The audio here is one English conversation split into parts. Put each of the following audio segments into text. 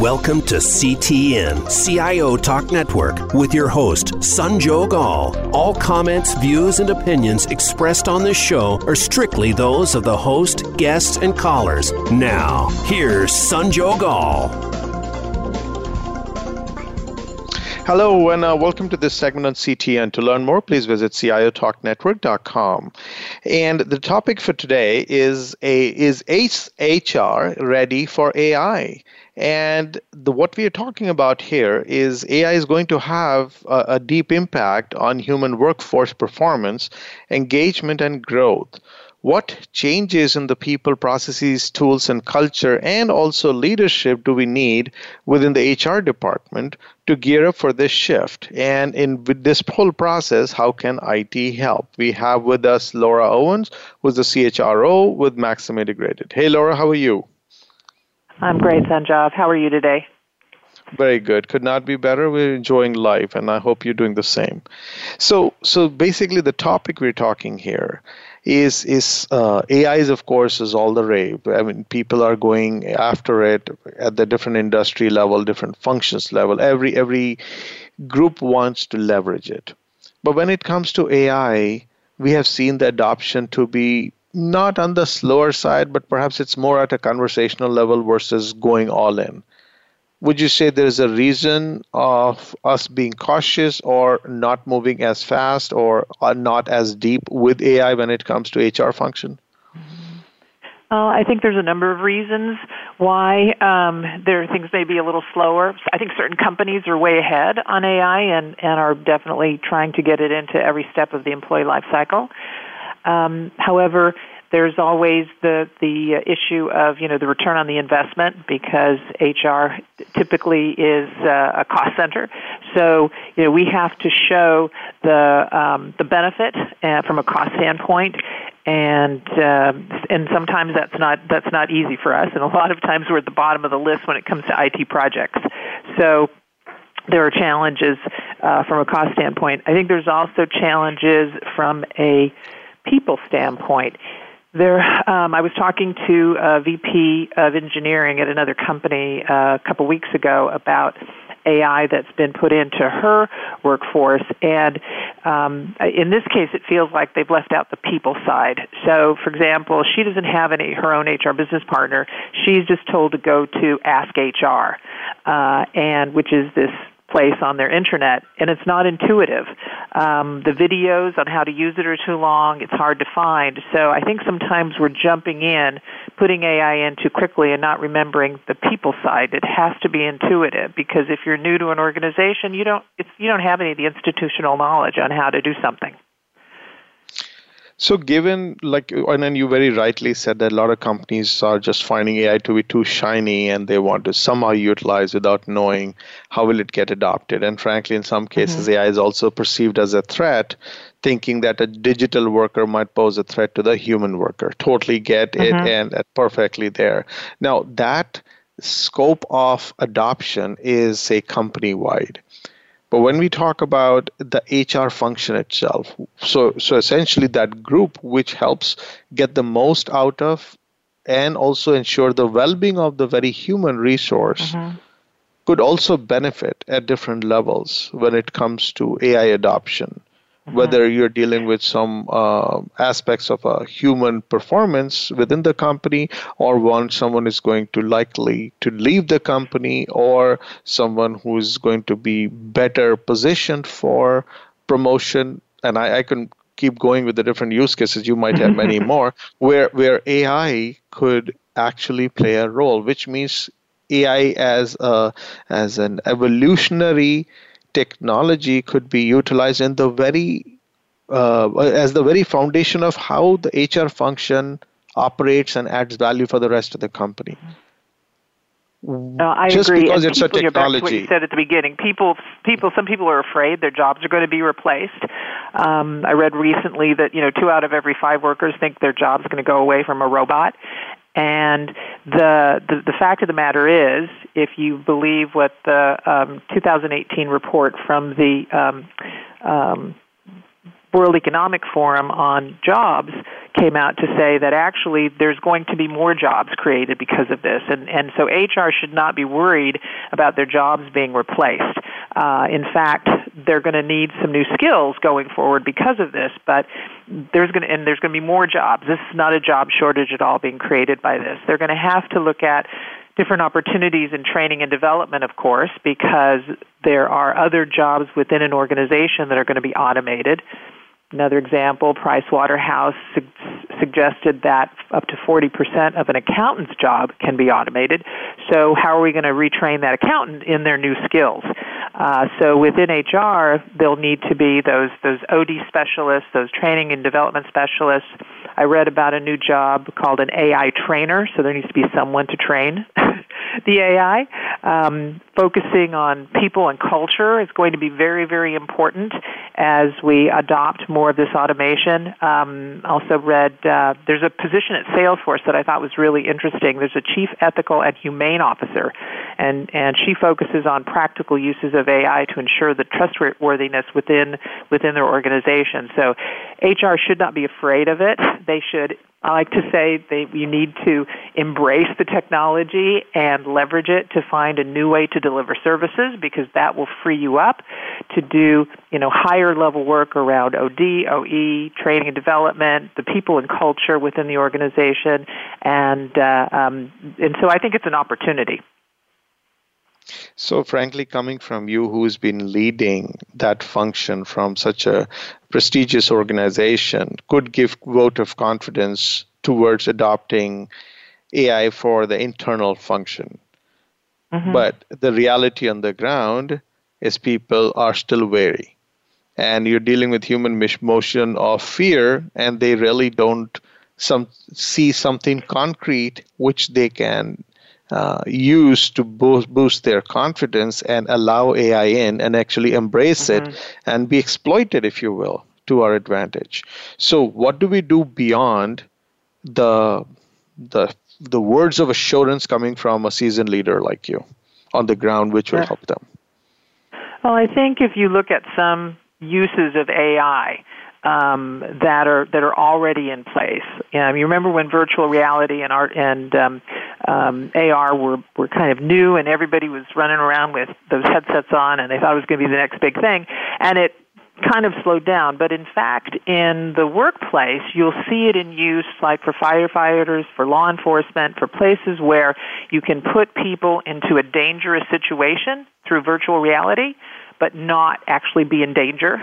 Welcome to CTN, CIO Talk Network, with your host, Sanjog Aul. All comments, views, and opinions expressed on this show are strictly those of the host, guests, and callers. Now, here's Sanjog Aul. Hello, and uh, welcome to this segment on CTN. To learn more, please visit ciotalknetwork.com. And the topic for today is a is HR ready for AI? And the, what we are talking about here is AI is going to have a, a deep impact on human workforce performance, engagement, and growth what changes in the people, processes, tools, and culture, and also leadership do we need within the HR department to gear up for this shift? And in with this whole process, how can IT help? We have with us Laura Owens, who's the CHRO with Maxim Integrated. Hey, Laura, how are you? I'm great, Sanjog. How are you today? Very good. Could not be better. We're enjoying life, and I hope you're doing the same. So, so basically, the topic we're talking here is is uh, AI is of course is all the rave. I mean, people are going after it at the different industry level, different functions level. Every every group wants to leverage it. But when it comes to AI, we have seen the adoption to be not on the slower side, but perhaps it's more at a conversational level versus going all in. Would you say there's a reason of us being cautious or not moving as fast or not as deep with AI when it comes to HR function? Uh, I think there's a number of reasons why um, there things may be a little slower. I think certain companies are way ahead on AI and, and are definitely trying to get it into every step of the employee life cycle. Um, however, there's always the the issue of you know the return on the investment because HR typically is uh, a cost center. So you know we have to show the um, the benefit uh, from a cost standpoint, and uh, and sometimes that's not that's not easy for us, and a lot of times we're at the bottom of the list when it comes to IT projects. So there are challenges uh, from a cost standpoint. I think there's also challenges from a people standpoint. There, um, I was talking to a VP of engineering at another company uh, a couple weeks ago about AI that's been put into her workforce, and um, in this case, it feels like they've left out the people side. So, for example, she doesn't have any her own HR business partner. She's just told to go to Ask HR, uh, and which is this place on their internet, and it's not intuitive. Um, the videos on how to use it are too long. It's hard to find. So I think sometimes we're jumping in, putting AI in too quickly, and not remembering the people side. It has to be intuitive because if you're new to an organization, you don't you don't have any of the institutional knowledge on how to do something. So, given like, and then you very rightly said that a lot of companies are just finding AI to be too shiny, and they want to somehow utilize without knowing how will it get adopted. And frankly, in some cases, mm-hmm. AI is also perceived as a threat, thinking that a digital worker might pose a threat to the human worker. Totally get mm-hmm. it, and perfectly there. Now that scope of adoption is say company wide but when we talk about the HR function itself, so so essentially that group which helps get the most out of and also ensure the well-being of the very human resource mm-hmm. could also benefit at different levels when it comes to AI adoption whether you're dealing with some uh, aspects of a human performance within the company or one someone is going to likely to leave the company or someone who is going to be better positioned for promotion. And I, I can keep going with the different use cases. You might have many more where where ai could actually play a role which means ai as a as an evolutionary technology could be utilized in the very uh, as the very foundation of how the HR function operates and adds value for the rest of the company. No, I Just agree. because and it's a technology. what you said at the beginning. People, people, some people are afraid their jobs are going to be replaced. Um, I read recently that you know two out of every five workers think their job's going to go away from a robot, and the, the, the fact of the matter is, if you believe what the um, 2018 report from the um, um, World Economic Forum on jobs, came out to say that actually there's going to be more jobs created because of this, and and so HR should not be worried about their jobs being replaced. Uh, in fact, they're going to need some new skills going forward because of this, but there's going to and there's going to be more jobs. This is not a job shortage at all being created by this. They're going to have to look at different opportunities in training and development, of course, because there are other jobs within an organization that are going to be automated. Another example, Price Waterhouse su- suggested that up to 40% of an accountant's job can be automated. So how are we going to retrain that accountant in their new skills? Uh, so within HR, there'll need to be those those OD specialists, those training and development specialists. I read about a new job called an AI trainer, so there needs to be someone to train the AI. Um, focusing on people and culture is going to be very, very important as we adopt more of this automation. Um, also read uh, there's a position at Salesforce that I thought was really interesting. There's a chief ethical and humane officer, and and she focuses on practical uses of AI to ensure the trustworthiness within within their organization. So, HR should not be afraid of it. They should I like to say that you need to embrace the technology and leverage it to find a new way to deliver services because that will free you up to do, you know, higher level work around OD, OE, training and development, the people and culture within the organization, and uh, um, and so I think it's an opportunity. So, frankly, coming from you who's been leading that function from such a prestigious organization, could give vote of confidence towards adopting AI for the internal function. Mm-hmm. But the reality on the ground is people are still wary. And you're dealing with human motion of fear, and they really don't some see something concrete which they can uh, use to boost, boost their confidence and allow AI in and actually embrace mm-hmm. it and be exploited, if you will, to our advantage. So, what do we do beyond the the the words of assurance coming from a seasoned leader like you on the ground, which will help them? Well, I think if you look at some uses of AI, um, that are that are already in place. Um, you remember when virtual reality and art and um, um, AR were were kind of new, and everybody was running around with those headsets on, and they thought it was going to be the next big thing, and it kind of slowed down. But in fact, in the workplace, you'll see it in use like for firefighters, for law enforcement, for places where you can put people into a dangerous situation through virtual reality, but not actually be in danger.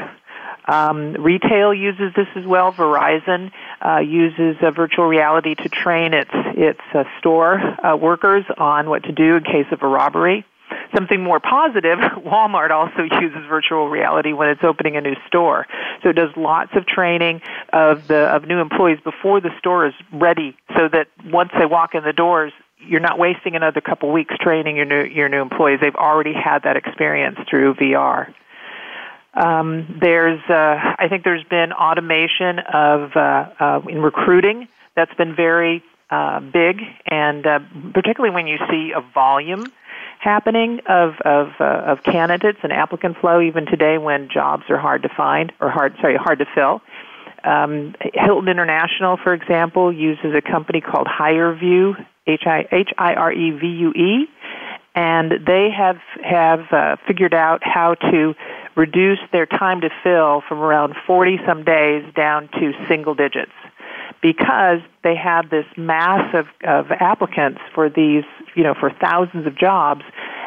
Um, retail uses this as well. Verizon uh, uses uh, virtual reality to train its its uh, store uh, workers on what to do in case of a robbery. Something more positive, Walmart also uses virtual reality when it's opening a new store. So it does lots of training of the of new employees before the store is ready, so that once they walk in the doors, you're not wasting another couple weeks training your new your new employees. They've already had that experience through VR. Um, there's, uh, I think there's been automation of uh, uh, in recruiting that's been very uh, big, and uh, particularly when you see a volume happening of of, uh, of candidates and applicant flow, even today when jobs are hard to find or hard, sorry, hard to fill. Um, Hilton International, for example, uses a company called HireVue, H I R E V U E, and they have have uh, figured out how to reduce their time to fill from around 40 some days down to single digits because they have this mass of, of applicants for these, you know, for thousands of jobs,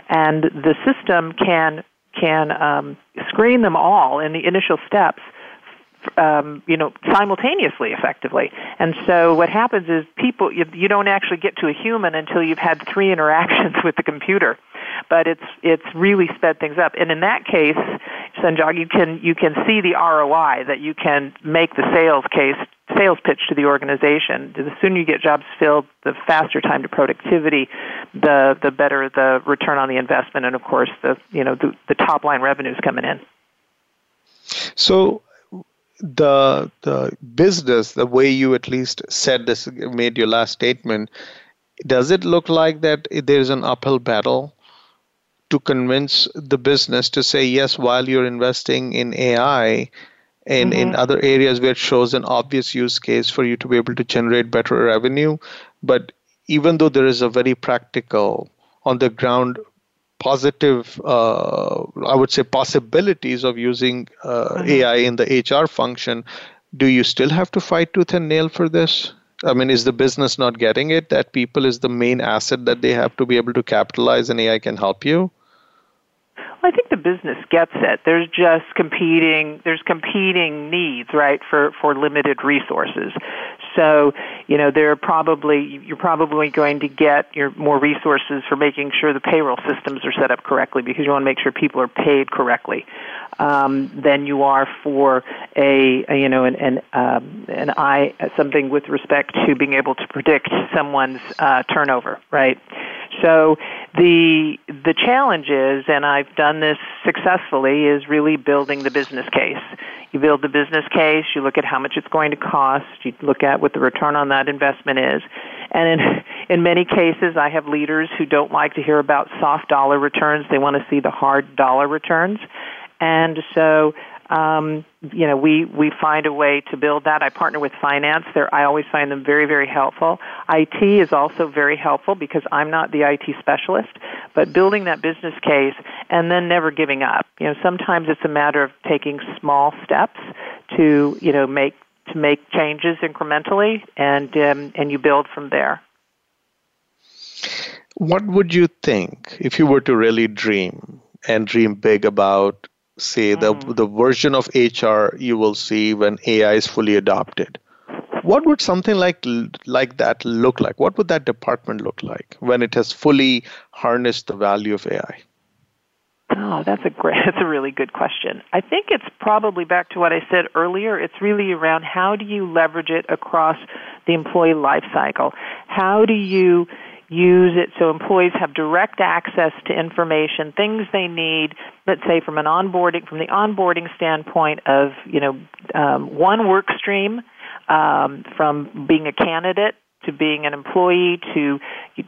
and the system can can um, screen them all in the initial steps um, you know, simultaneously effectively. And so what happens is people, you, you don't actually get to a human until you've had three interactions with the computer. But it's it's really sped things up. And in that case, Sanjog, you can you can see the ROI that you can make the sales case sales pitch to the organization. The sooner you get jobs filled, the faster time to productivity, the the better the return on the investment, and of course the you know the, the top line revenues coming in. So the the business, the way you at least said this, made your last statement, does it look like that there's an uphill battle to convince the business to say yes while you're investing in AI? and mm-hmm. in other areas where it shows an obvious use case for you to be able to generate better revenue. But even though there is a very practical, on the ground, positive, uh, I would say, possibilities of using uh, mm-hmm. AI in the HR function, do you still have to fight tooth and nail for this? I mean, is the business not getting it that people is the main asset that they have to be able to capitalize and AI can help you? I think the business gets it. There's just competing there's competing needs, right, for for limited resources. So, you know, there are probably you're probably going to get your more resources for making sure the payroll systems are set up correctly because you want to make sure people are paid correctly. Um, than you are for a, a you know an an, um, an eye something with respect to being able to predict someone's uh, turnover, right? So the the challenge is, and I've done this successfully, is really building the business case. You build the business case, you look at how much it's going to cost, you look at what the return on that investment is. And in, in many cases, I have leaders who don't like to hear about soft dollar returns. They want to see the hard dollar returns. And so um, you know, we, we find a way to build that. I partner with finance. There, I always find them very, very helpful. IT is also very helpful because I'm not the IT specialist, but building that business case and then never giving up. You know, sometimes it's a matter of taking small steps to, you know, make to make changes incrementally, and um, and you build from there. What would you think if you were to really dream and dream big about say the mm. the version of HR you will see when AI is fully adopted. What would something like like that look like? What would that department look like when it has fully harnessed the value of AI? Oh, that's a great that's a really good question. I think it's probably back to what I said earlier. It's really around how do you leverage it across the employee life cycle? How do you use it so employees have direct access to information, things they need, let's say from an onboarding, from the onboarding standpoint of, you know, um, one work stream, um, from being a candidate to being an employee to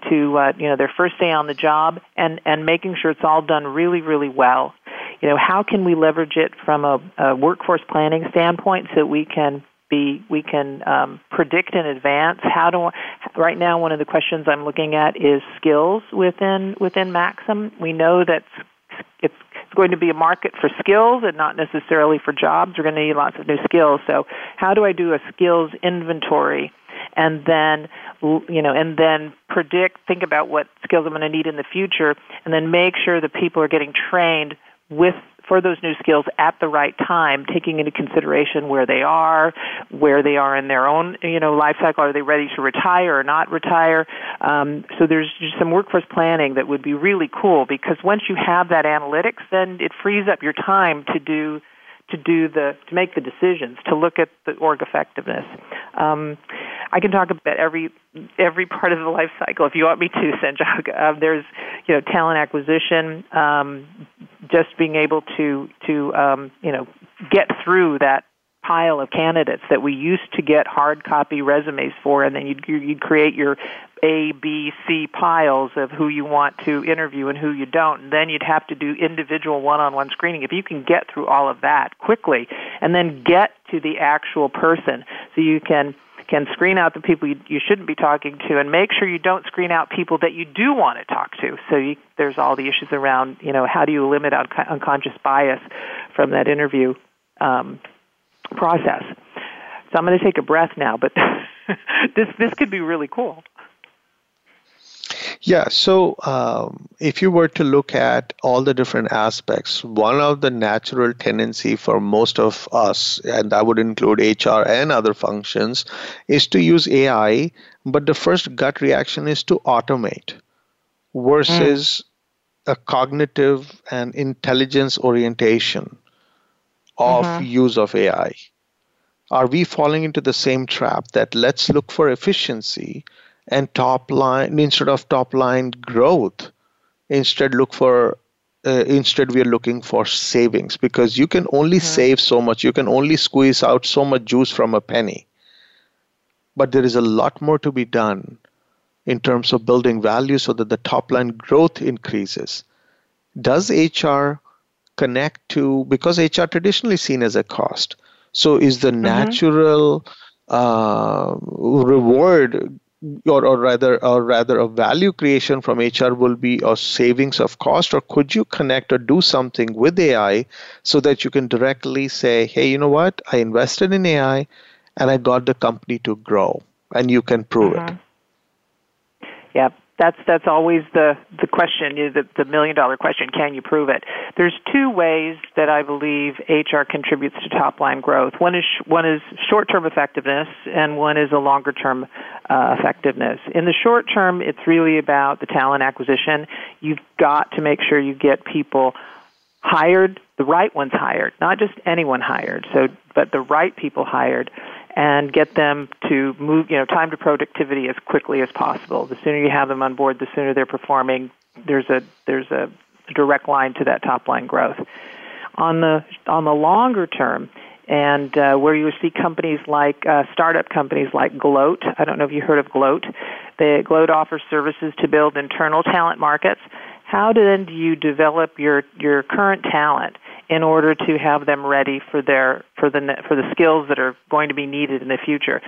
to uh, you know their first day on the job and and making sure it's all done really really well. You know how can we leverage it from a, a workforce planning standpoint so that we can be we can um, predict in advance how do right now one of the questions I'm looking at is skills within within Maxim. We know that it's going to be a market for skills and not necessarily for jobs. We're going to need lots of new skills. So how do I do a skills inventory? and then you know and then predict think about what skills i'm going to need in the future and then make sure that people are getting trained with for those new skills at the right time, taking into consideration where they are, where they are in their own, you know, life cycle. Are they ready to retire or not retire? Um, so there's just some workforce planning that would be really cool because once you have that analytics, then it frees up your time to do to do the to make the decisions to look at the org effectiveness. Um, I can talk about every every part of the life cycle if you want me to, Sanjog. Uh, there's you know talent acquisition, um, just being able to to um, you know get through that pile of candidates that we used to get hard copy resumes for, and then you'd, you'd create your A, B, C piles of who you want to interview and who you don't. And then you'd have to do individual one-on-one screening. If you can get through all of that quickly, and then get to the actual person, so you can can screen out the people you, you shouldn't be talking to, and make sure you don't screen out people that you do want to talk to. So you, there's all the issues around, you know, how do you limit un- unconscious bias from that interview um, process. So I'm going to take a breath now, but this this could be really cool. Yeah, so um, if you were to look at all the different aspects, one of the natural tendency for most of us, and that would include HR and other functions, is to use AI, but the first gut reaction is to automate versus mm. a cognitive and intelligence orientation of mm-hmm. use of AI? Are we falling into the same trap that let's look for efficiency and top line instead of top line growth? Instead, look for uh, instead we are looking for savings because you can only mm-hmm. save so much. You can only squeeze out so much juice from a penny. But there is a lot more to be done in terms of building value so that the top line growth increases. Does HR connect to because HR traditionally seen as a cost. So is the mm-hmm. natural uh, reward or, or rather or rather a value creation from HR will be a savings of cost or could you connect or do something with AI so that you can directly say hey you know what I invested in AI and I got the company to grow and you can prove mm-hmm. it. Yep that's that's always the the question the, the million dollar question can you prove it? There's two ways that i believe hr contributes to top line growth. One is one is short term effectiveness and one is a longer term uh, effectiveness. In the short term it's really about the talent acquisition. You've got to make sure you get people hired the right ones hired not just anyone hired. So but the right people hired and get them to move, you know, time to productivity as quickly as possible. The sooner you have them on board, the sooner they're performing. There's a there's a direct line to that top line growth. On the on the longer term, and uh, where you see companies like uh, startup companies like Gloat. I don't know if you heard of Gloat. The Gloat offers services to build internal talent markets. How then do you develop your your current talent in order to have them ready for their for the for the skills that are going to be needed in the future.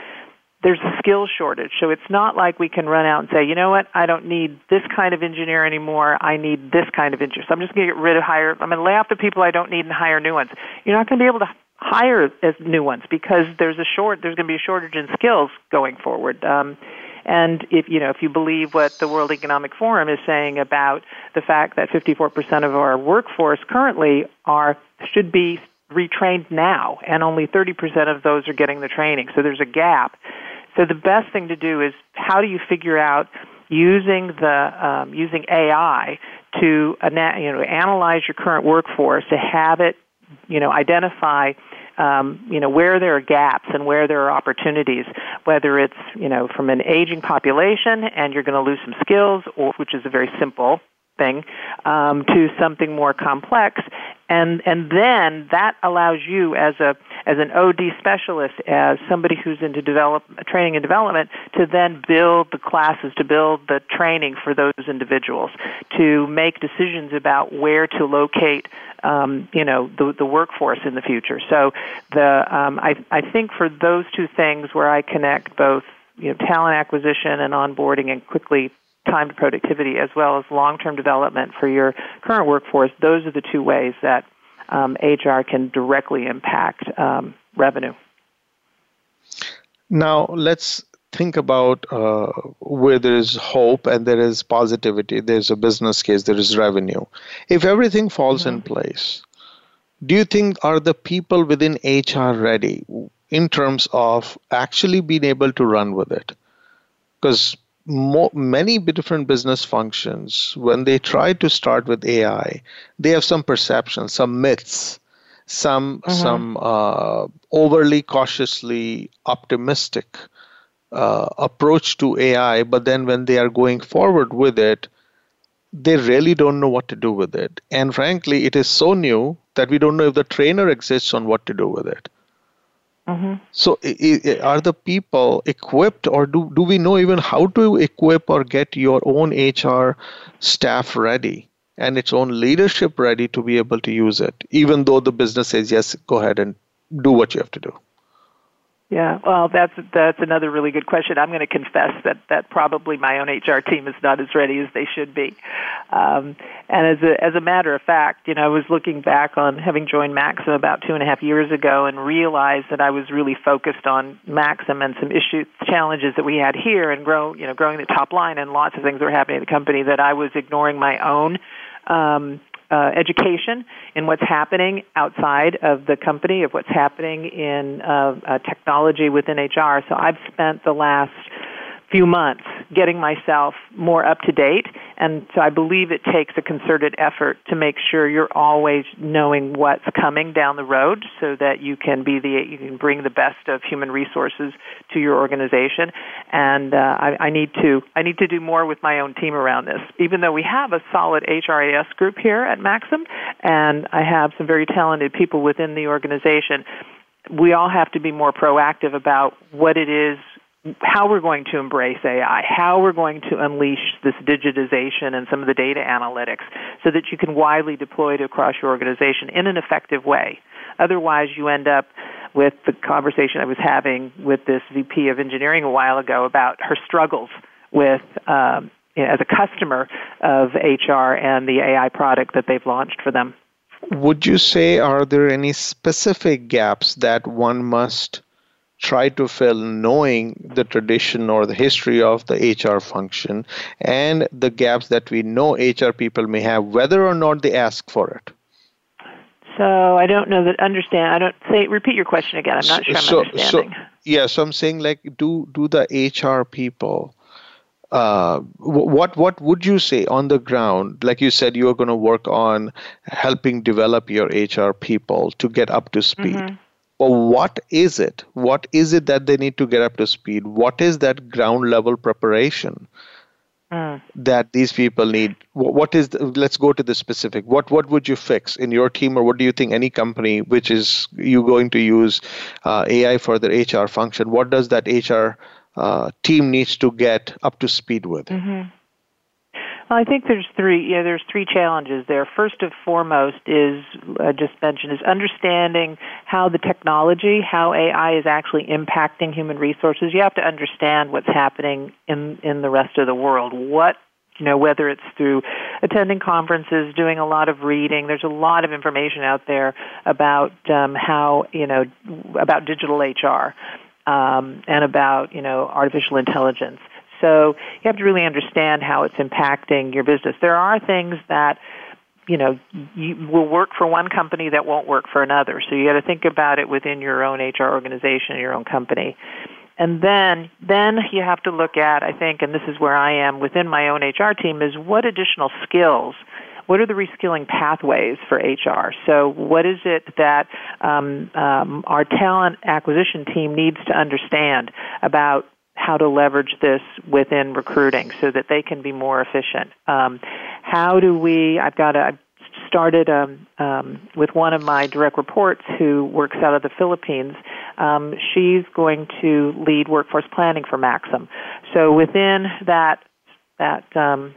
There's a skill shortage, so it's not like we can run out and say, you know what, I don't need this kind of engineer anymore. I need this kind of engineer. So I'm just going to get rid of hire. I'm going to lay off the people I don't need and hire new ones. You're not going to be able to hire as new ones because there's a short. There's going to be a shortage in skills going forward. Um, and if you know, if you believe what the World Economic Forum is saying about the fact that 54% of our workforce currently are should be retrained now, and only 30% of those are getting the training. So there's a gap. So the best thing to do is how do you figure out using the um, using AI to you know analyze your current workforce to have it you know identify um, you know, where there are gaps and where there are opportunities, whether it's, you know, from an aging population and you're going to lose some skills, or, which is a very simple thing, um, to something more complex, and and then that allows you as a as an OD specialist, as somebody who's into develop training and development, to then build the classes, to build the training for those individuals, to make decisions about where to locate um, you know the the workforce in the future. So the um, I I think for those two things where I connect both you know talent acquisition and onboarding and quickly time to productivity as well as long term development for your current workforce. Those are the two ways that um, HR can directly impact um, revenue. Now let's think about uh, where there is hope and there is positivity, there's a business case, there is revenue. If everything falls mm-hmm. in place, do you think are the people within HR ready in terms of actually being able to run with it? Because many different business functions, when they try to start with AI, they have some perceptions, some myths, some mm-hmm. some uh, overly cautiously optimistic uh, approach to AI, but then when they are going forward with it, they really don't know what to do with it. And frankly, it is so new that we don't know if the trainer exists on what to do with it. Mm-hmm. So, are the people equipped, or do, do we know even how to equip or get your own HR staff ready and its own leadership ready to be able to use it, even though the business says, yes, go ahead and do what you have to do? Yeah, well, that's that's another really good question. I'm going to confess that that probably my own HR team is not as ready as they should be. Um, and as a as a matter of fact, you know, I was looking back on having joined Maxim about two and a half years ago, and realized that I was really focused on Maxim and some issues, challenges that we had here, and grow, you know, growing the top line, and lots of things that were happening at the company that I was ignoring my own um, uh, education in what's happening outside of the company, of what's happening in uh, uh, technology within HR. So I've spent the last few months getting myself more up to date. And so I believe it takes a concerted effort to make sure you're always knowing what's coming down the road so that you can be the, you can bring the best of human resources to your organization. And uh, I, I need to, I need to do more with my own team around this. Even though we have a solid HRIS group here at Maxim and I have some very talented people within the organization, we all have to be more proactive about what it is how we're going to embrace AI, how we're going to unleash this digitization and some of the data analytics so that you can widely deploy it across your organization in an effective way. Otherwise, you end up with the conversation I was having with this VP of engineering a while ago about her struggles with um, as a customer of HR and the AI product that they've launched for them. Would you say are there any specific gaps that one must try to fill knowing the tradition or the history of the HR function and the gaps that we know HR people may have, whether or not they ask for it? So I don't know that understand. I don't say repeat your question again. I'm not sure I'm so, understanding. So, yeah, so I'm saying like, do do the HR people? Uh, what what would you say on the ground? Like you said, you are going to work on helping develop your HR people to get up to speed. Mm-hmm. But what is it? What is it that they need to get up to speed? What is that ground level preparation mm. that these people need? What is? The, let's go to the specific. What what would you fix in your team, or what do you think any company which is you going to use uh, AI for their HR function? What does that HR uh, team needs to get up to speed with? Mm-hmm. I think there's three. Yeah, there's three challenges there. First and foremost is I just mentioned is understanding how the technology, how AI is actually impacting human resources. You have to understand what's happening in in the rest of the world. What you know, whether it's through attending conferences, doing a lot of reading. There's a lot of information out there about um, how you know about digital HR um, and about you know artificial intelligence. So you have to really understand how it's impacting your business. There are things that you know you will work for one company that won't work for another. So you got to think about it within your own HR organization, your own company. And then then you have to look at I think and this is where I am within my own HR team is what additional skills what are the reskilling pathways for HR? So, what is it that um, um, our talent acquisition team needs to understand about how to leverage this within recruiting so that they can be more efficient. Um, how do we? I've got a. I've started um, um, with one of my direct reports who works out of the Philippines. Um, she's going to lead workforce planning for Maxim. So within that that um,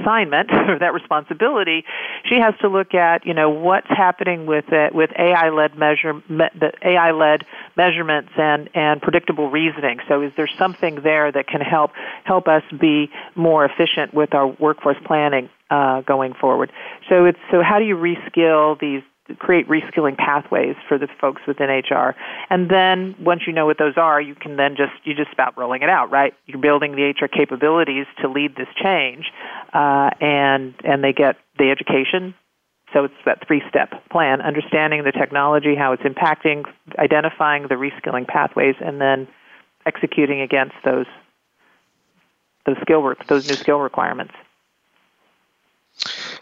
assignment or that responsibility, she has to look at you know what's happening with it with AI led measure me, the AI led measurements and and predictable reasoning. So is there something there that can help help us be more efficient with our workforce planning uh, going forward? So it's so how do you reskill these create reskilling pathways for the folks within HR. And then once you know what those are, you can then just you just about rolling it out, right? You're building the HR capabilities to lead this change, uh, and and they get the education. So it's that three-step plan: understanding the technology, how it's impacting, identifying the reskilling pathways, and then executing against those those skill work those new skill requirements.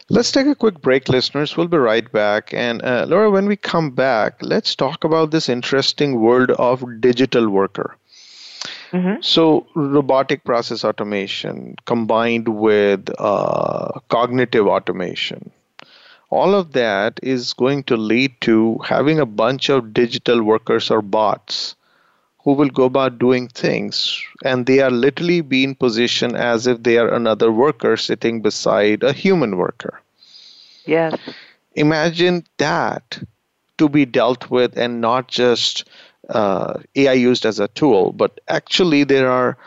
Let's take a quick break, listeners. We'll be right back. And uh, Laura, when we come back, let's talk about this interesting world of digital worker. Mm-hmm. So, robotic process automation combined with uh, cognitive automation, all of that is going to lead to having a bunch of digital workers or bots who will go about doing things and they are literally being positioned as if they are another worker sitting beside a human worker. Yes. Imagine that to be dealt with and not just uh, ai used as a tool but actually there are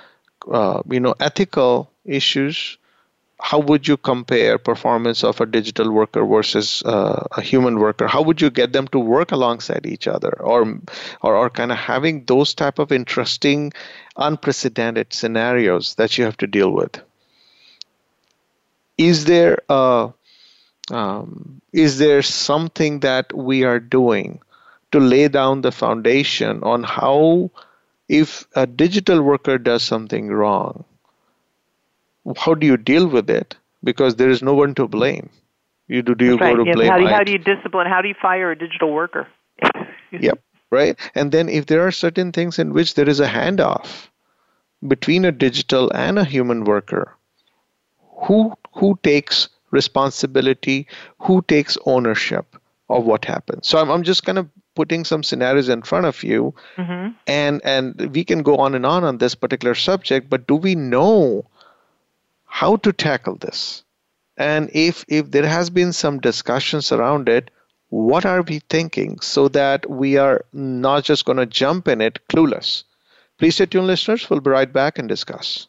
uh, you know ethical issues how would you compare performance of a digital worker versus uh, a human worker? How would you get them to work alongside each other? Or or, or kind of having those type of interesting unprecedented scenarios that you have to deal with. Is there a um, is there something that we are doing to lay down the foundation on how if a digital worker does something wrong how do you deal with it? Because there is no one to blame. You do, do you right. go to blame? How do, you, how do you discipline? How do you fire a digital worker? yep, right. And then if there are certain things in which there is a handoff between a digital and a human worker, who who takes responsibility? Who takes ownership of what happens? So I'm I'm just kind of putting some scenarios in front of you, mm-hmm. and and we can go on and on on this particular subject. But do we know? How to tackle this and if if there has been some discussions around it what are we thinking so that we are not just going to jump in it clueless. Please stay tuned, listeners. We'll be right back and discuss.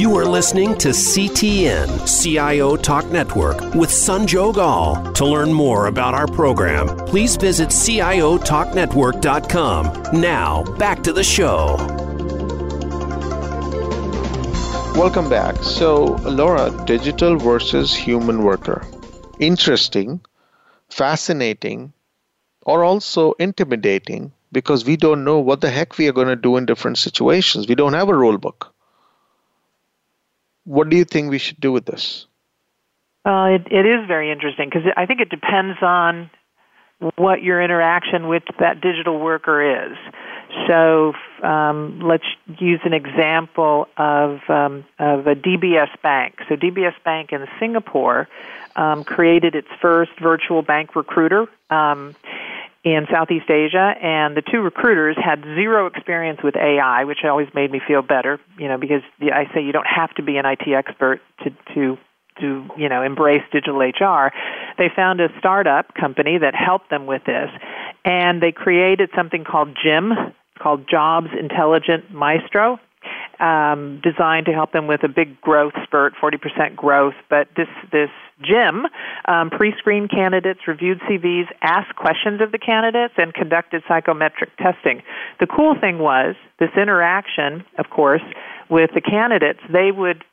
You are listening to CTN CIO Talk Network with Sanjog Aul. To learn more about our program, please visit CIOTalkNetwork.com. Now, back to the show. Welcome back. So, Laura, digital versus human worker. Interesting, fascinating, or also intimidating because we don't know what the heck we are going to do in different situations. We don't have a rule book what do you think we should do with this? Uh, it, it is very interesting because I think it depends on what your interaction with that digital worker is. So um, let's use an example of um, of a DBS Bank. So DBS Bank in Singapore um, created its first virtual bank recruiter. Um, in Southeast Asia, and the two recruiters had zero experience with AI, which always made me feel better, you know, because I say you don't have to be an IT expert to to to you know embrace digital HR. They found a startup company that helped them with this, and they created something called JIM, called Jobs Intelligent Maestro, um, designed to help them with a big growth spurt, 40% growth. But this this JIM um, pre-screened candidates, reviewed CVs, asked questions of the candidates, and conducted psychometric testing. The cool thing was this interaction, of course, with the candidates. They would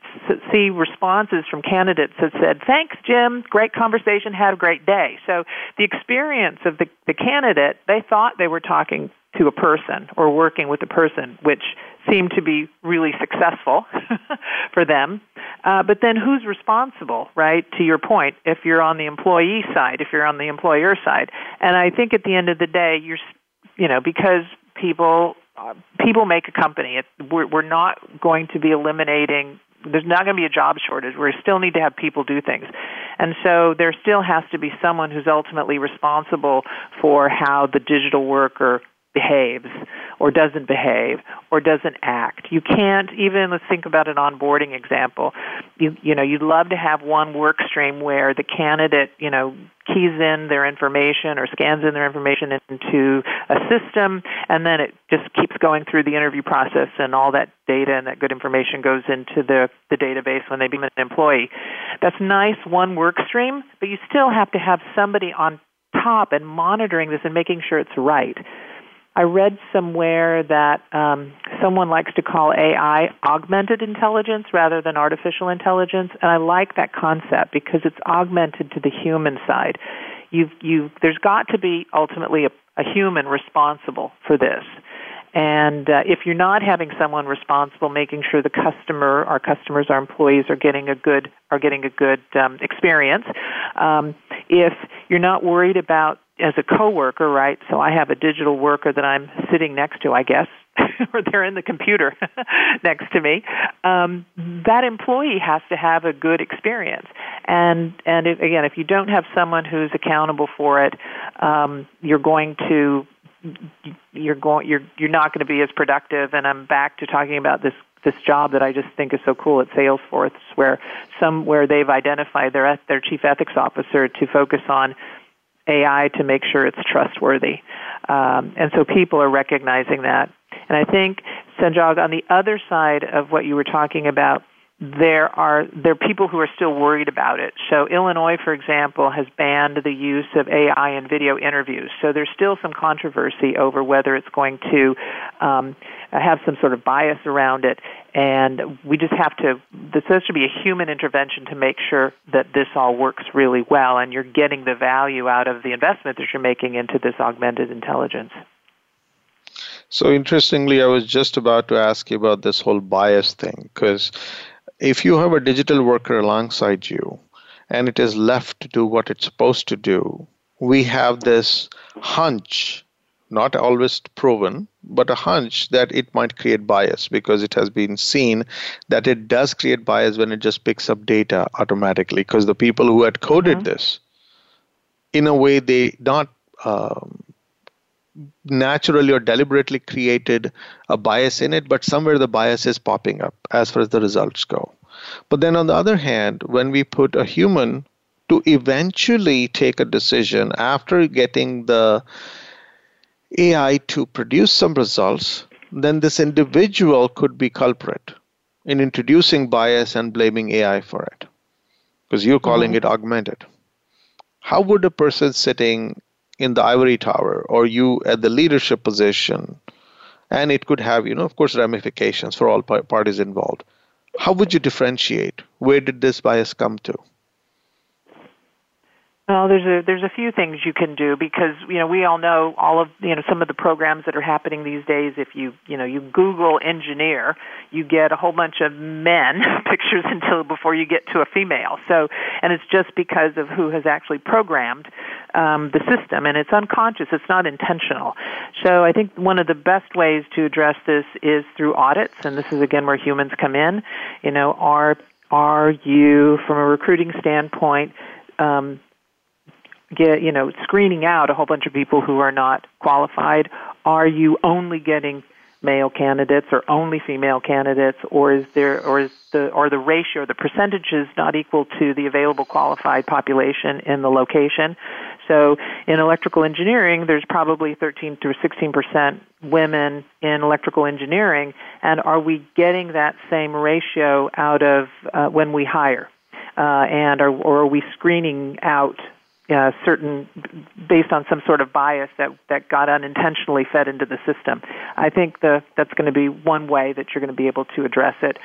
see responses from candidates that said, "Thanks, Jim. Great conversation. Had a great day." So the experience of the the candidate, they thought they were talking to a person or working with a person, which seemed to be really successful for them. Uh, but then who's responsible, right? To your point, if you're on the employee side, if you're on the employer side, and I think at the end of the day, you're, you know, because people uh, people make a company. We're not going to be eliminating. There's not going to be a job shortage. We still need to have people do things, and so there still has to be someone who's ultimately responsible for how the digital worker behaves or doesn't behave or doesn't act. You can't even let's think about an onboarding example. You you know, you'd love to have one work stream where the candidate, you know, keys in their information or scans in their information into a system and then it just keeps going through the interview process and all that data and that good information goes into the the database when they become an employee. That's nice one work stream, but you still have to have somebody on top and monitoring this and making sure it's right. I read somewhere that um, someone likes to call AI augmented intelligence rather than artificial intelligence, and I like that concept because it's augmented to the human side. You've, you there's got to be ultimately a, a human responsible for this. And uh, if you're not having someone responsible, making sure the customer, our customers, our employees are getting a good are getting a good um, experience. Um, if you're not worried about as a coworker, right? So I have a digital worker that I'm sitting next to, I guess, or they're in the computer next to me. Um, that employee has to have a good experience, and and if, again, if you don't have someone who's accountable for it, um, you're going to you're going you're you're not going to be as productive. And I'm back to talking about this this job that I just think is so cool at Salesforce, where some where they've identified their their chief ethics officer to focus on AI to make sure it's trustworthy. Um, and so people are recognizing that. And I think, Sanjog, on the other side of what you were talking about, there are there are people who are still worried about it. So Illinois, for example, has banned the use of AI in video interviews. So there's still some controversy over whether it's going to um, have some sort of bias around it. And we just have to. This has to be a human intervention to make sure that this all works really well, and you're getting the value out of the investment that you're making into this augmented intelligence. So interestingly, I was just about to ask you about this whole bias thing because if you have a digital worker alongside you and it is left to do what it's supposed to do, we have this hunch, not always proven, but a hunch that it might create bias because it has been seen that it does create bias when it just picks up data automatically. Because the people who had coded mm-hmm. this, in a way, they not um, naturally or deliberately created a bias in it, but somewhere the bias is popping up as far as the results go. But then on the other hand, when we put a human to eventually take a decision after getting the AI to produce some results, then this individual could be culprit in introducing bias and blaming AI for it. Because you're calling mm-hmm. it augmented. How would a person sitting in the ivory tower or you at the leadership position. And it could have you know of course ramifications for all parties involved. How would you differentiate? Where did this bias come to well, there's a there's a few things you can do because you know we all know all of you know some of the programs that are happening these days. If you you know you Google engineer, you get a whole bunch of men pictures until before you get to a female. So and it's just because of who has actually programmed um, the system, and it's unconscious. It's not intentional. So I think one of the best ways to address this is through audits, and this is again where humans come in. You know, are are you from a recruiting standpoint um, get you know screening out a whole bunch of people who are not qualified are you only getting male candidates or only female candidates or is there or is the or the ratio the percentages not equal to the available qualified population in the location? So in electrical engineering there's probably 13 to 16 percent women in electrical engineering and are we getting that same ratio out of uh, when we hire? Uh, and are, or are we screening out uh, certain based on some sort of bias that that got unintentionally fed into the system. I think the that's going to be one way that you're going to be able to address it.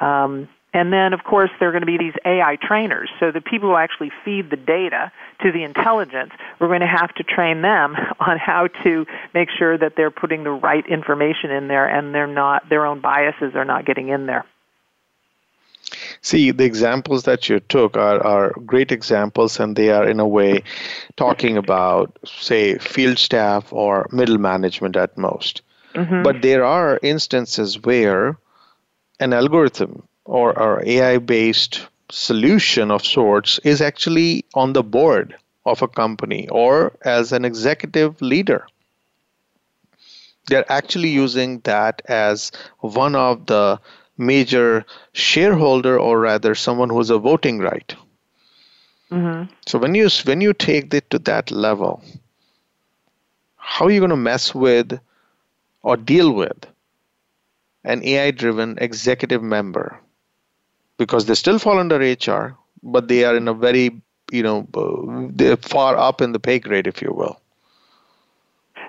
Um, and then, of course, there are going to be these AI trainers. So the people who actually feed the data to the intelligence, we're going to have to train them on how to make sure that they're putting the right information in there and they're not their own biases are not getting in there. See, the examples that you took are, are great examples, and they are, in a way, talking about, say, field staff or middle management at most. Mm-hmm. But there are instances where an algorithm or, or AI based solution of sorts is actually on the board of a company or as an executive leader. They're actually using that as one of the major shareholder or rather someone who has a voting right. Mm-hmm. So when you when you take it to that level, how are you going to mess with or deal with an AI-driven executive member? Because they still fall under HR, but they are in a very you know uh, they're far up in the pay grade, if you will.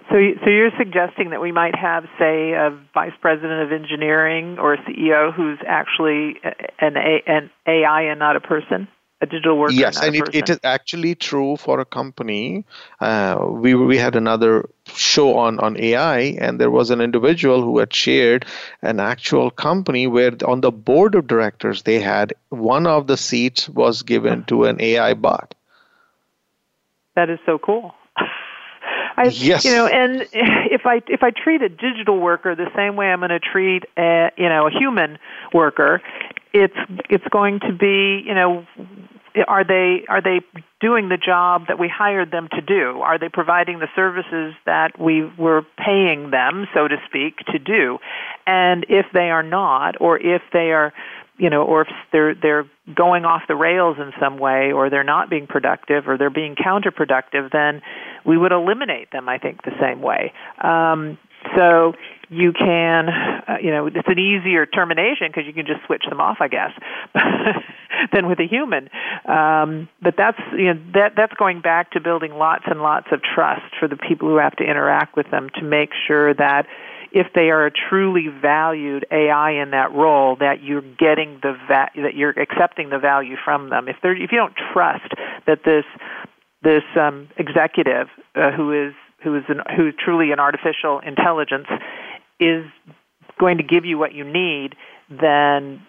So, so you're suggesting that we might have, say, a vice president of engineering or a CEO who's actually an, a, an AI and not a person, a digital worker. Yes, and it, it is actually true for a company. Uh, we we had another show on on AI, and there was an individual who had shared an actual company where on the board of directors they had one of the seats was given to an AI bot. That is so cool. I, yes. You know, and if I if I treat a digital worker the same way I'm going to treat a you know a human worker, it's it's going to be you know are they are they doing the job that we hired them to do? Are they providing the services that we were paying them, so to speak, to do? And if they are not, or if they are you know, or if they're they're going off the rails in some way, or they're not being productive, or they're being counterproductive, then we would eliminate them. I think the same way. Um, so you can, uh, you know, it's an easier termination because you can just switch them off, I guess, than with a human. Um, but that's, you know, that that's going back to building lots and lots of trust for the people who have to interact with them to make sure that if they are a truly valued AI in that role, that you're getting the va- that you're accepting the value from them. If they're if you don't trust that this this um, executive uh, who is who is an, who is truly an artificial intelligence is going to give you what you need, then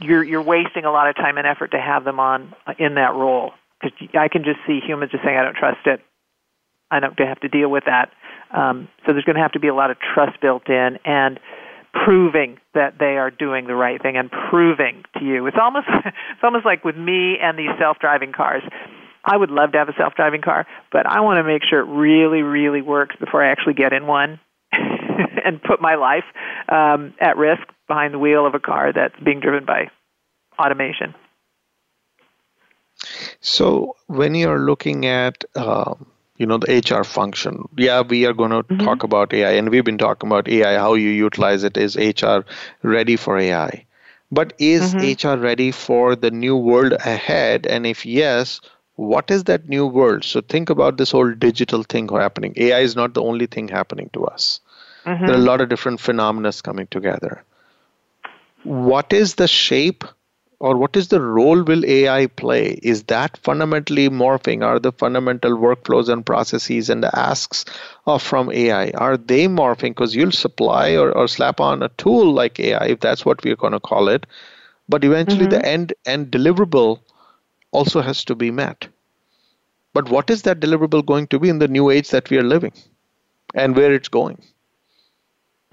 you're you're wasting a lot of time and effort to have them on in that role. Because I can just see humans just saying, "I don't trust it. I don't have to deal with that." Um, so there's going to have to be a lot of trust built in and proving that they are doing the right thing and proving to you. It's almost it's almost like with me and these self-driving cars. I would love to have a self-driving car, but I want to make sure it really, really works before I actually get in one and put my life um, at risk behind the wheel of a car that's being driven by automation. So when you're looking at um, you know the HR function, yeah, we are going to mm-hmm. talk about AI, and we've been talking about AI, how you utilize it. Is HR ready for AI? But is mm-hmm. HR ready for the new world ahead? And if yes, what is that new world? So think about this whole digital thing happening. AI is not the only thing happening to us. Mm-hmm. There are a lot of different phenomena coming together. What is the shape or what is the role will AI play? Is that fundamentally morphing? Are the fundamental workflows and processes and the asks of from AI are they morphing? Because you'll supply or, or slap on a tool like AI, if that's what we're going to call it, but eventually mm-hmm. the end end deliverable also has to be met. But what is that deliverable going to be in the new age that we are living, and where it's going?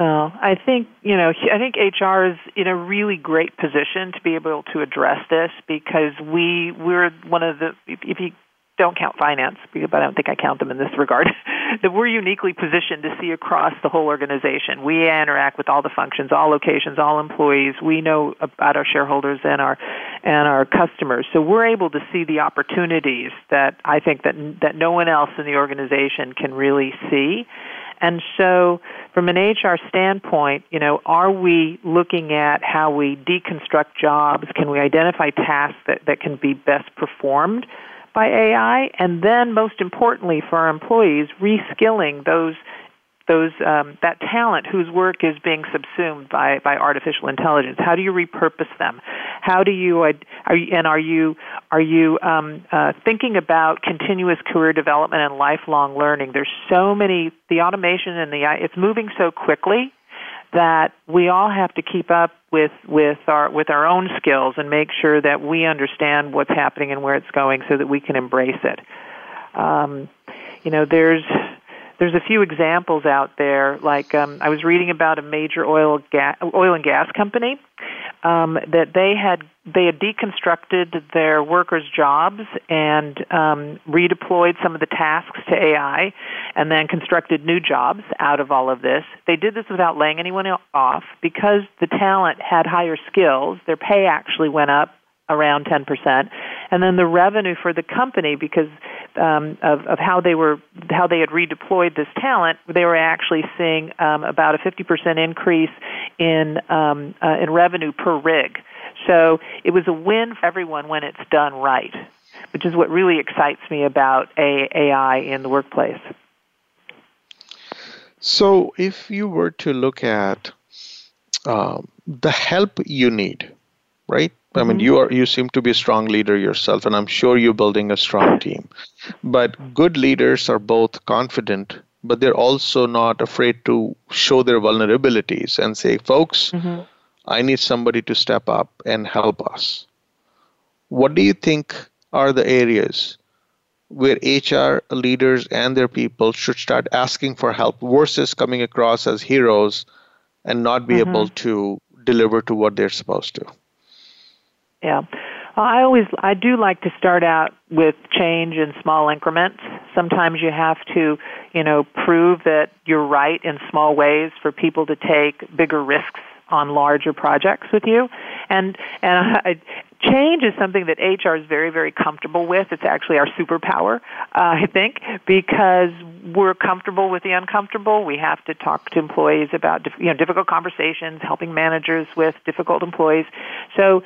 Well, I think you know. I think HR is in a really great position to be able to address this because we we're one of the. If you don't count finance, but I don't think I count them in this regard, that we're uniquely positioned to see across the whole organization. We interact with all the functions, all locations, all employees. We know about our shareholders and our and our customers. So we're able to see the opportunities that I think that that no one else in the organization can really see. And so, from an HR standpoint, you know, are we looking at how we deconstruct jobs? Can we identify tasks that, that can be best performed by AI? And then, most importantly, for our employees, reskilling those those um, that talent whose work is being subsumed by by artificial intelligence? How do you repurpose them? How do you are you, and are you are you um, uh, thinking about continuous career development and lifelong learning? There's so many the automation and the it's moving so quickly that we all have to keep up with with our with our own skills and make sure that we understand what's happening and where it's going so that we can embrace it. Um, you know, there's there's a few examples out there. Like um, I was reading about a major oil ga- oil and gas company um, that they had they had deconstructed their workers' jobs and um, redeployed some of the tasks to AI, and then constructed new jobs out of all of this. They did this without laying anyone off because the talent had higher skills. Their pay actually went up around 10%. And then the revenue for the company, because um, of, of how they were how they had redeployed this talent, they were actually seeing um, about a 50% increase in um, uh, in revenue per rig. So it was a win for everyone when it's done right, which is what really excites me about AI in the workplace. So, if you were to look at um, the help you need, right? I mean, mm-hmm. you are you seem to be a strong leader yourself, and I'm sure you're building a strong team. But good leaders are both confident, but they're also not afraid to show their vulnerabilities and say, "Folks, mm-hmm. I need somebody to step up and help us." What do you think are the areas where HR leaders and their people should start asking for help versus coming across as heroes and not be mm-hmm. able to deliver to what they're supposed to? Yeah. I always I do like to start out with change in small increments. Sometimes you have to, you know, prove that you're right in small ways for people to take bigger risks on larger projects with you. And and I, change is something that HR is very very comfortable with. It's actually our superpower, uh, I think, because we're comfortable with the uncomfortable. We have to talk to employees about you know difficult conversations, helping managers with difficult employees. So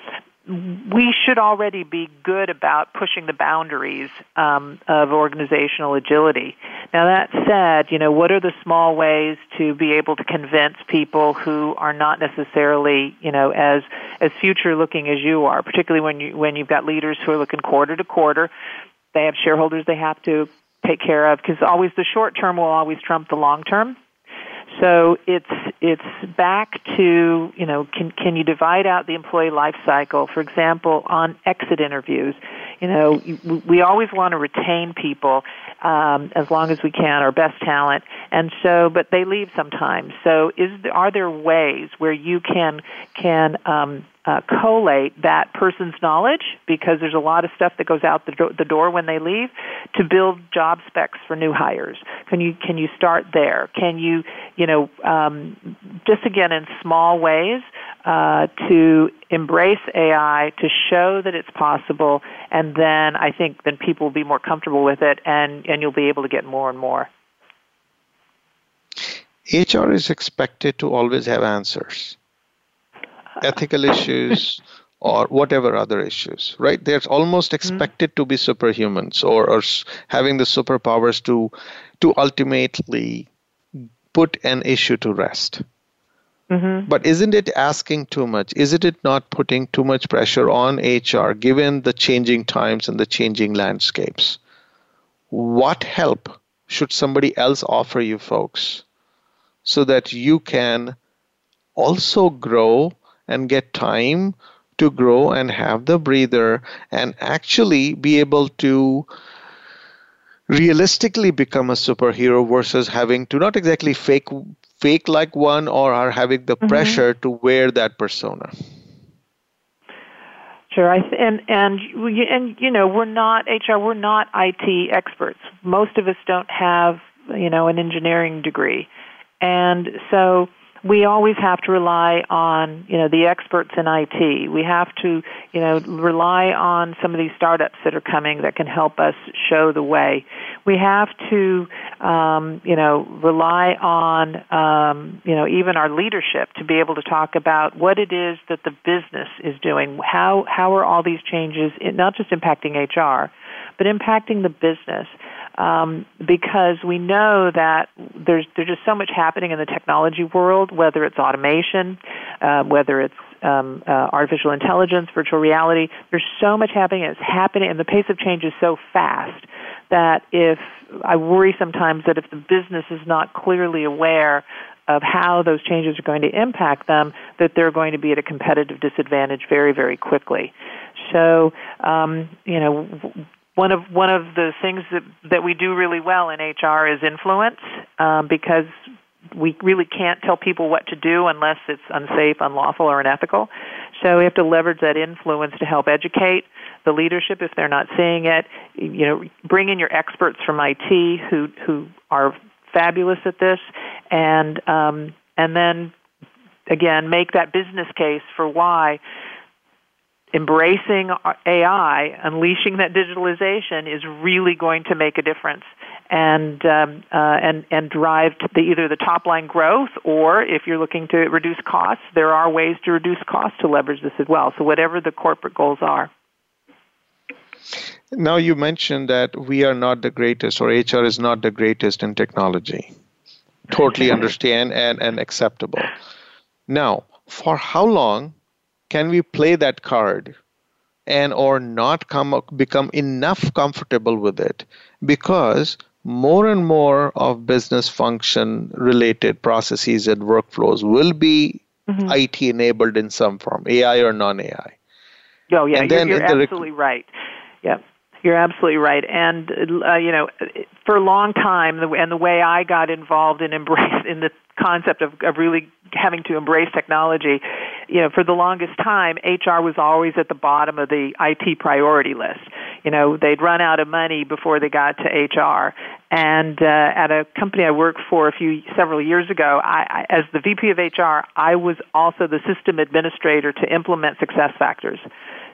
we should already be good about pushing the boundaries um, of organizational agility. Now that said, you know, what are the small ways to be able to convince people who are not necessarily, you know, as as future looking as you are, particularly when you when you've got leaders who are looking quarter to quarter, they have shareholders they have to take care of because always the short term will always trump the long term. So it's it's back to you know can can you divide out the employee life cycle? For example, on exit interviews, you know we always want to retain people um, as long as we can, our best talent, and so but they leave sometimes. So is are there ways where you can can um, uh, collate that person's knowledge because there's a lot of stuff that goes out the, do- the door when they leave to build job specs for new hires. Can you can you start there? Can you you know um, just again in small ways uh, to embrace AI to show that it's possible, and then I think then people will be more comfortable with it, and and you'll be able to get more and more. HR is expected to always have answers ethical issues or whatever other issues, right? They're almost hmm. expected mm-hmm. to be superhumans or, or having the superpowers to to ultimately put an issue to rest. Mm-hmm. But isn't it asking too much? Isn't it not putting too much pressure on HR given the changing times and the changing landscapes? What help should somebody else offer you folks so that you can also grow and get time to grow and have the breather and actually be able to realistically become a superhero versus having to not exactly fake fake like one or are having the mm-hmm. pressure to wear that persona Sure, I th- and and and you know we're not HR, we're not IT experts. Most of us don't have you know an engineering degree, and so we always have to rely on you know the experts in IT. We have to you know rely on some of these startups that are coming that can help us show the way. We have to um, you know rely on um, you know even our leadership to be able to talk about what it is that the business is doing. How how are all these changes not just impacting HR, but impacting the business? Um, because we know that there's there's just so much happening in the technology world, whether it's automation, uh, whether it's um, uh, artificial intelligence, virtual reality. There's so much happening. It's happening, and the pace of change is so fast that if I worry sometimes that if the business is not clearly aware of how those changes are going to impact them, that they're going to be at a competitive disadvantage very, very quickly. So, um, you know, one of one of the things that that we do really well in HR is influence um, because we really can't tell people what to do unless it's unsafe, unlawful, or unethical. So we have to leverage that influence to help educate the leadership if they're not seeing it. You know, bring in your experts from IT who who are fabulous at this, and um, and then again make that business case for why embracing AI, unleashing that digitalization is really going to make a difference and um, uh, and and drive the, either the top line growth or if you're looking to reduce costs, there are ways to reduce costs to leverage this as well. So whatever the corporate goals are. Now you mentioned that we are not the greatest or HR is not the greatest in technology. Totally understand and, and acceptable. Now, for how long can we play that card and or not come become enough comfortable with it because more and more of business function related processes and workflows will be mm-hmm. IT enabled in some form, AI or non AI. Oh yeah, and you're, you're absolutely rec- right. Yeah, you're absolutely right. And uh, you know, for a long time, and the way I got involved in embrace in the concept of, of really having to embrace technology, you know, for the longest time, HR was always at the bottom of the IT priority list. You know, they'd run out of money before they got to HR. And uh, at a company I worked for a few several years ago, I, I, as the VP of HR, I was also the system administrator to implement SuccessFactors.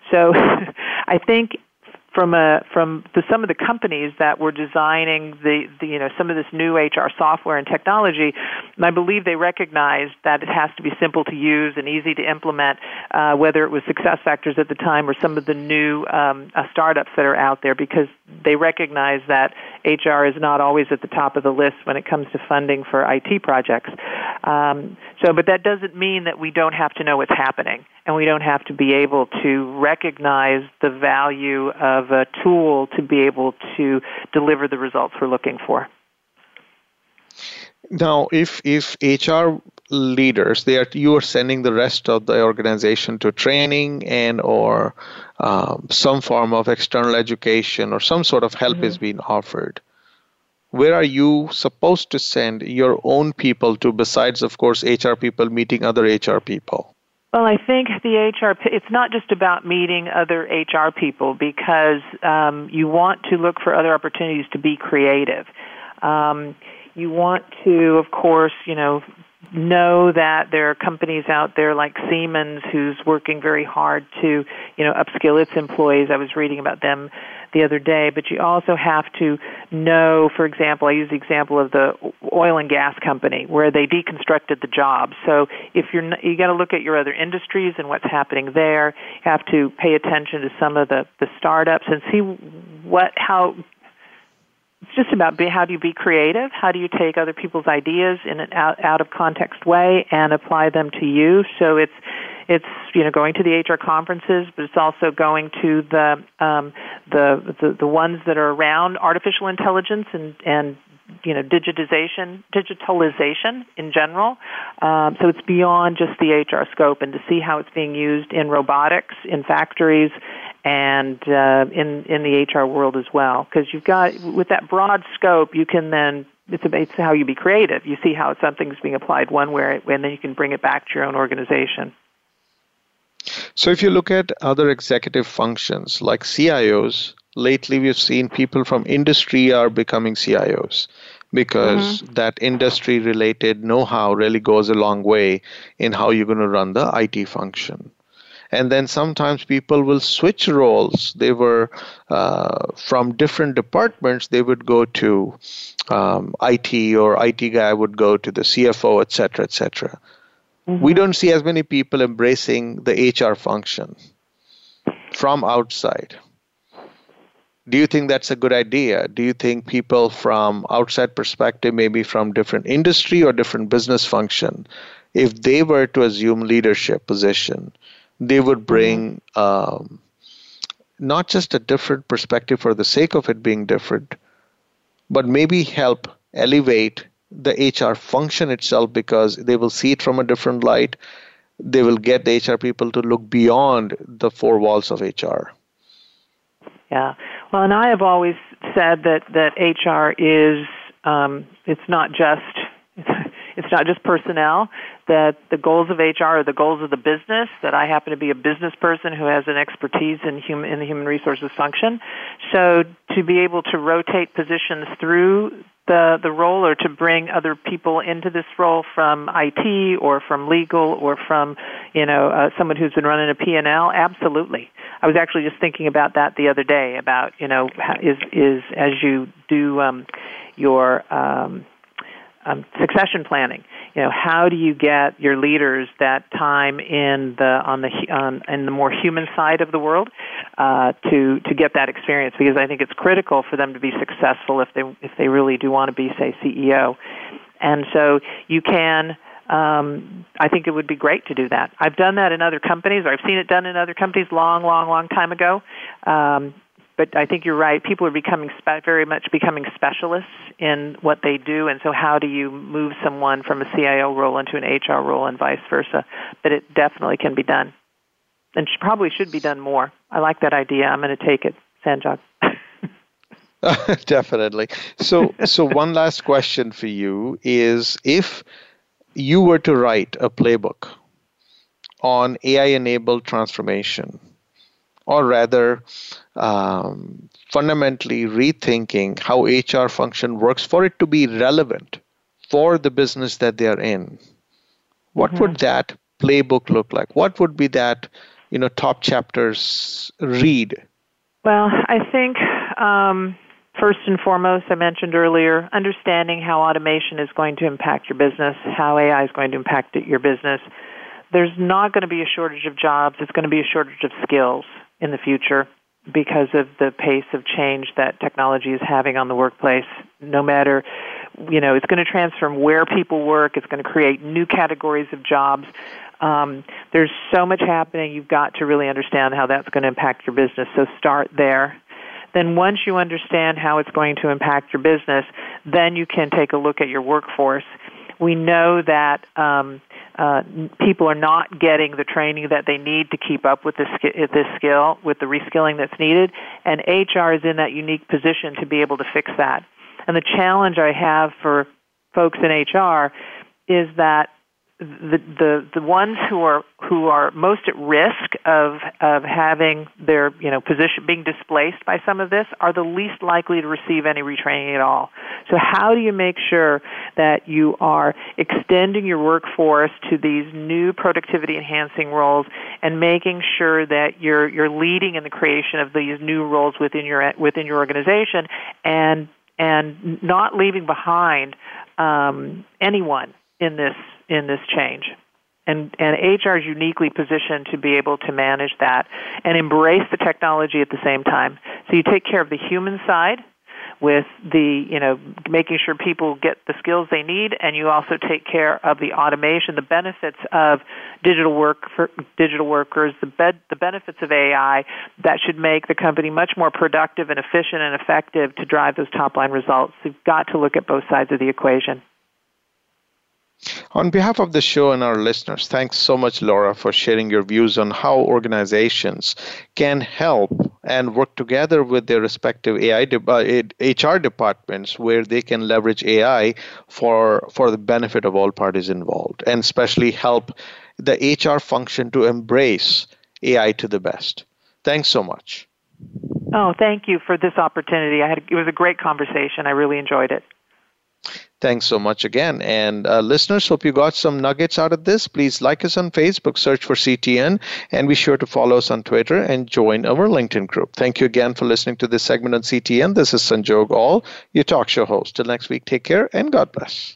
So I think from a from the, some of the companies that were designing the, the you know some of this new HR software and technology, and I believe they recognized that it has to be simple to use and easy to implement, uh, whether it was SuccessFactors at the time or some of the new um, uh, startups that are out there, because they recognize that HR is not always at the top of the list when it comes to funding for IT projects. Um, so, but that doesn't mean that we don't have to know what's happening and we don't have to be able to recognize the value of a tool to be able to deliver the results we're looking for. Now, if if HR leaders, they are you are sending the rest of the organization to training and or um, some form of external education or some sort of help mm-hmm. is being offered. Where are you supposed to send your own people to, besides, of course, HR people meeting other HR people? Well, I think the HR, it's not just about meeting other HR people because um, you want to look for other opportunities to be creative. Um, you want to, of course, you know, know that there are companies out there like Siemens who's working very hard to, you know, upskill its employees. I was reading about them the other day, but you also have to know, for example, I use the example of the oil and gas company where they deconstructed the job. So if you're, you got to look at your other industries and what's happening there. You have to pay attention to some of the, the startups and see what, how, it's just about be, how do you be creative? How do you take other people's ideas in an out, out of context way and apply them to you? So it's it's you know going to the HR conferences, but it's also going to the um, the, the the ones that are around artificial intelligence and and you know digitization digitalization in general um, so it's beyond just the hr scope and to see how it's being used in robotics in factories and uh, in in the hr world as well because you've got with that broad scope you can then it's, it's how you be creative you see how something's being applied one way and then you can bring it back to your own organization so if you look at other executive functions like CIOs, lately we've seen people from industry are becoming CIOs because mm-hmm. that industry related know-how really goes a long way in how you're going to run the IT function. And then sometimes people will switch roles. They were uh, from different departments. They would go to um, IT, or IT guy would go to the CFO, etc., etc. Mm-hmm. We don't see as many people embracing the HR function from outside. Do you think that's a good idea? Do you think people from outside perspective, maybe from different industry or different business function, if they were to assume leadership position, they would mm-hmm. bring um, not just a different perspective for the sake of it being different, but maybe help elevate the HR function itself because they will see it from a different light. They will get the HR people to look beyond the four walls of HR. Yeah. Well, and I have always said that that HR is um, it's not just it's not just personnel. That the goals of HR are the goals of the business. That I happen to be a business person who has an expertise in human in the human resources function. So to be able to rotate positions through the the role or to bring other people into this role from IT or from legal or from you know uh, someone who's been running a P&L absolutely I was actually just thinking about that the other day about you know is is as you do um, your um, um, succession planning. You know, how do you get your leaders that time in the on the on in the more human side of the world uh, to to get that experience? Because I think it's critical for them to be successful if they if they really do want to be, say, CEO. And so you can. Um, I think it would be great to do that. I've done that in other companies, or I've seen it done in other companies long, long, long time ago. Um, but I think you're right. People are becoming spe- very much becoming specialists in what they do, and so how do you move someone from a CIO role into an HR role and vice versa? But it definitely can be done, and probably should be done more. I like that idea. I'm going to take it, Sanjog. Definitely. So, so one last question for you is: If you were to write a playbook on AI enabled transformation, or rather, um, fundamentally rethinking how HR function works for it to be relevant for the business that they are in, what mm-hmm. would that playbook look like? What would be that, you know, top chapters read? Well, I think um, first and foremost, I mentioned earlier, understanding how automation is going to impact your business, how AI is going to impact your business. There's not going to be a shortage of jobs. It's going to be a shortage of skills in the future because of the pace of change that technology is having on the workplace. No matter, you know, it's going to transform where people work. It's going to create new categories of jobs. Um, there's so much happening. You've got to really understand how that's going to impact your business. So start there. Then once you understand how it's going to impact your business, then you can take a look at your workforce. We know that um, uh, people are not getting the training that they need to keep up with this, this skill, with the reskilling that's needed, and HR is in that unique position to be able to fix that. And the challenge I have for folks in HR is that the the the ones who are who are most at risk of of having their you know position being displaced by some of this are the least likely to receive any retraining at all. So how do you make sure that you are extending your workforce to these new productivity enhancing roles and making sure that you're you're leading in the creation of these new roles within your within your organization and and not leaving behind um, anyone in this in this change. And, and HR is uniquely positioned to be able to manage that and embrace the technology at the same time. So you take care of the human side with the you know making sure people get the skills they need and you also take care of the automation the benefits of digital work for digital workers the bed, the benefits of AI that should make the company much more productive and efficient and effective to drive those top line results you've got to look at both sides of the equation on behalf of the show and our listeners, thanks so much, Laura, for sharing your views on how organizations can help and work together with their respective AI de- HR uh, departments where they can leverage AI for, for the benefit of all parties involved and especially help the HR function to embrace AI to the best. Thanks so much. Oh, thank you for this opportunity. I had it was a great conversation. I really enjoyed it. Thanks so much again. And uh, listeners, hope you got some nuggets out of this. Please like us on Facebook, search for CTN, and be sure to follow us on Twitter and join our LinkedIn group. Thank you again for listening to this segment on CTN. This is Sanjog Aul, your talk show host. Till next week, take care and God bless.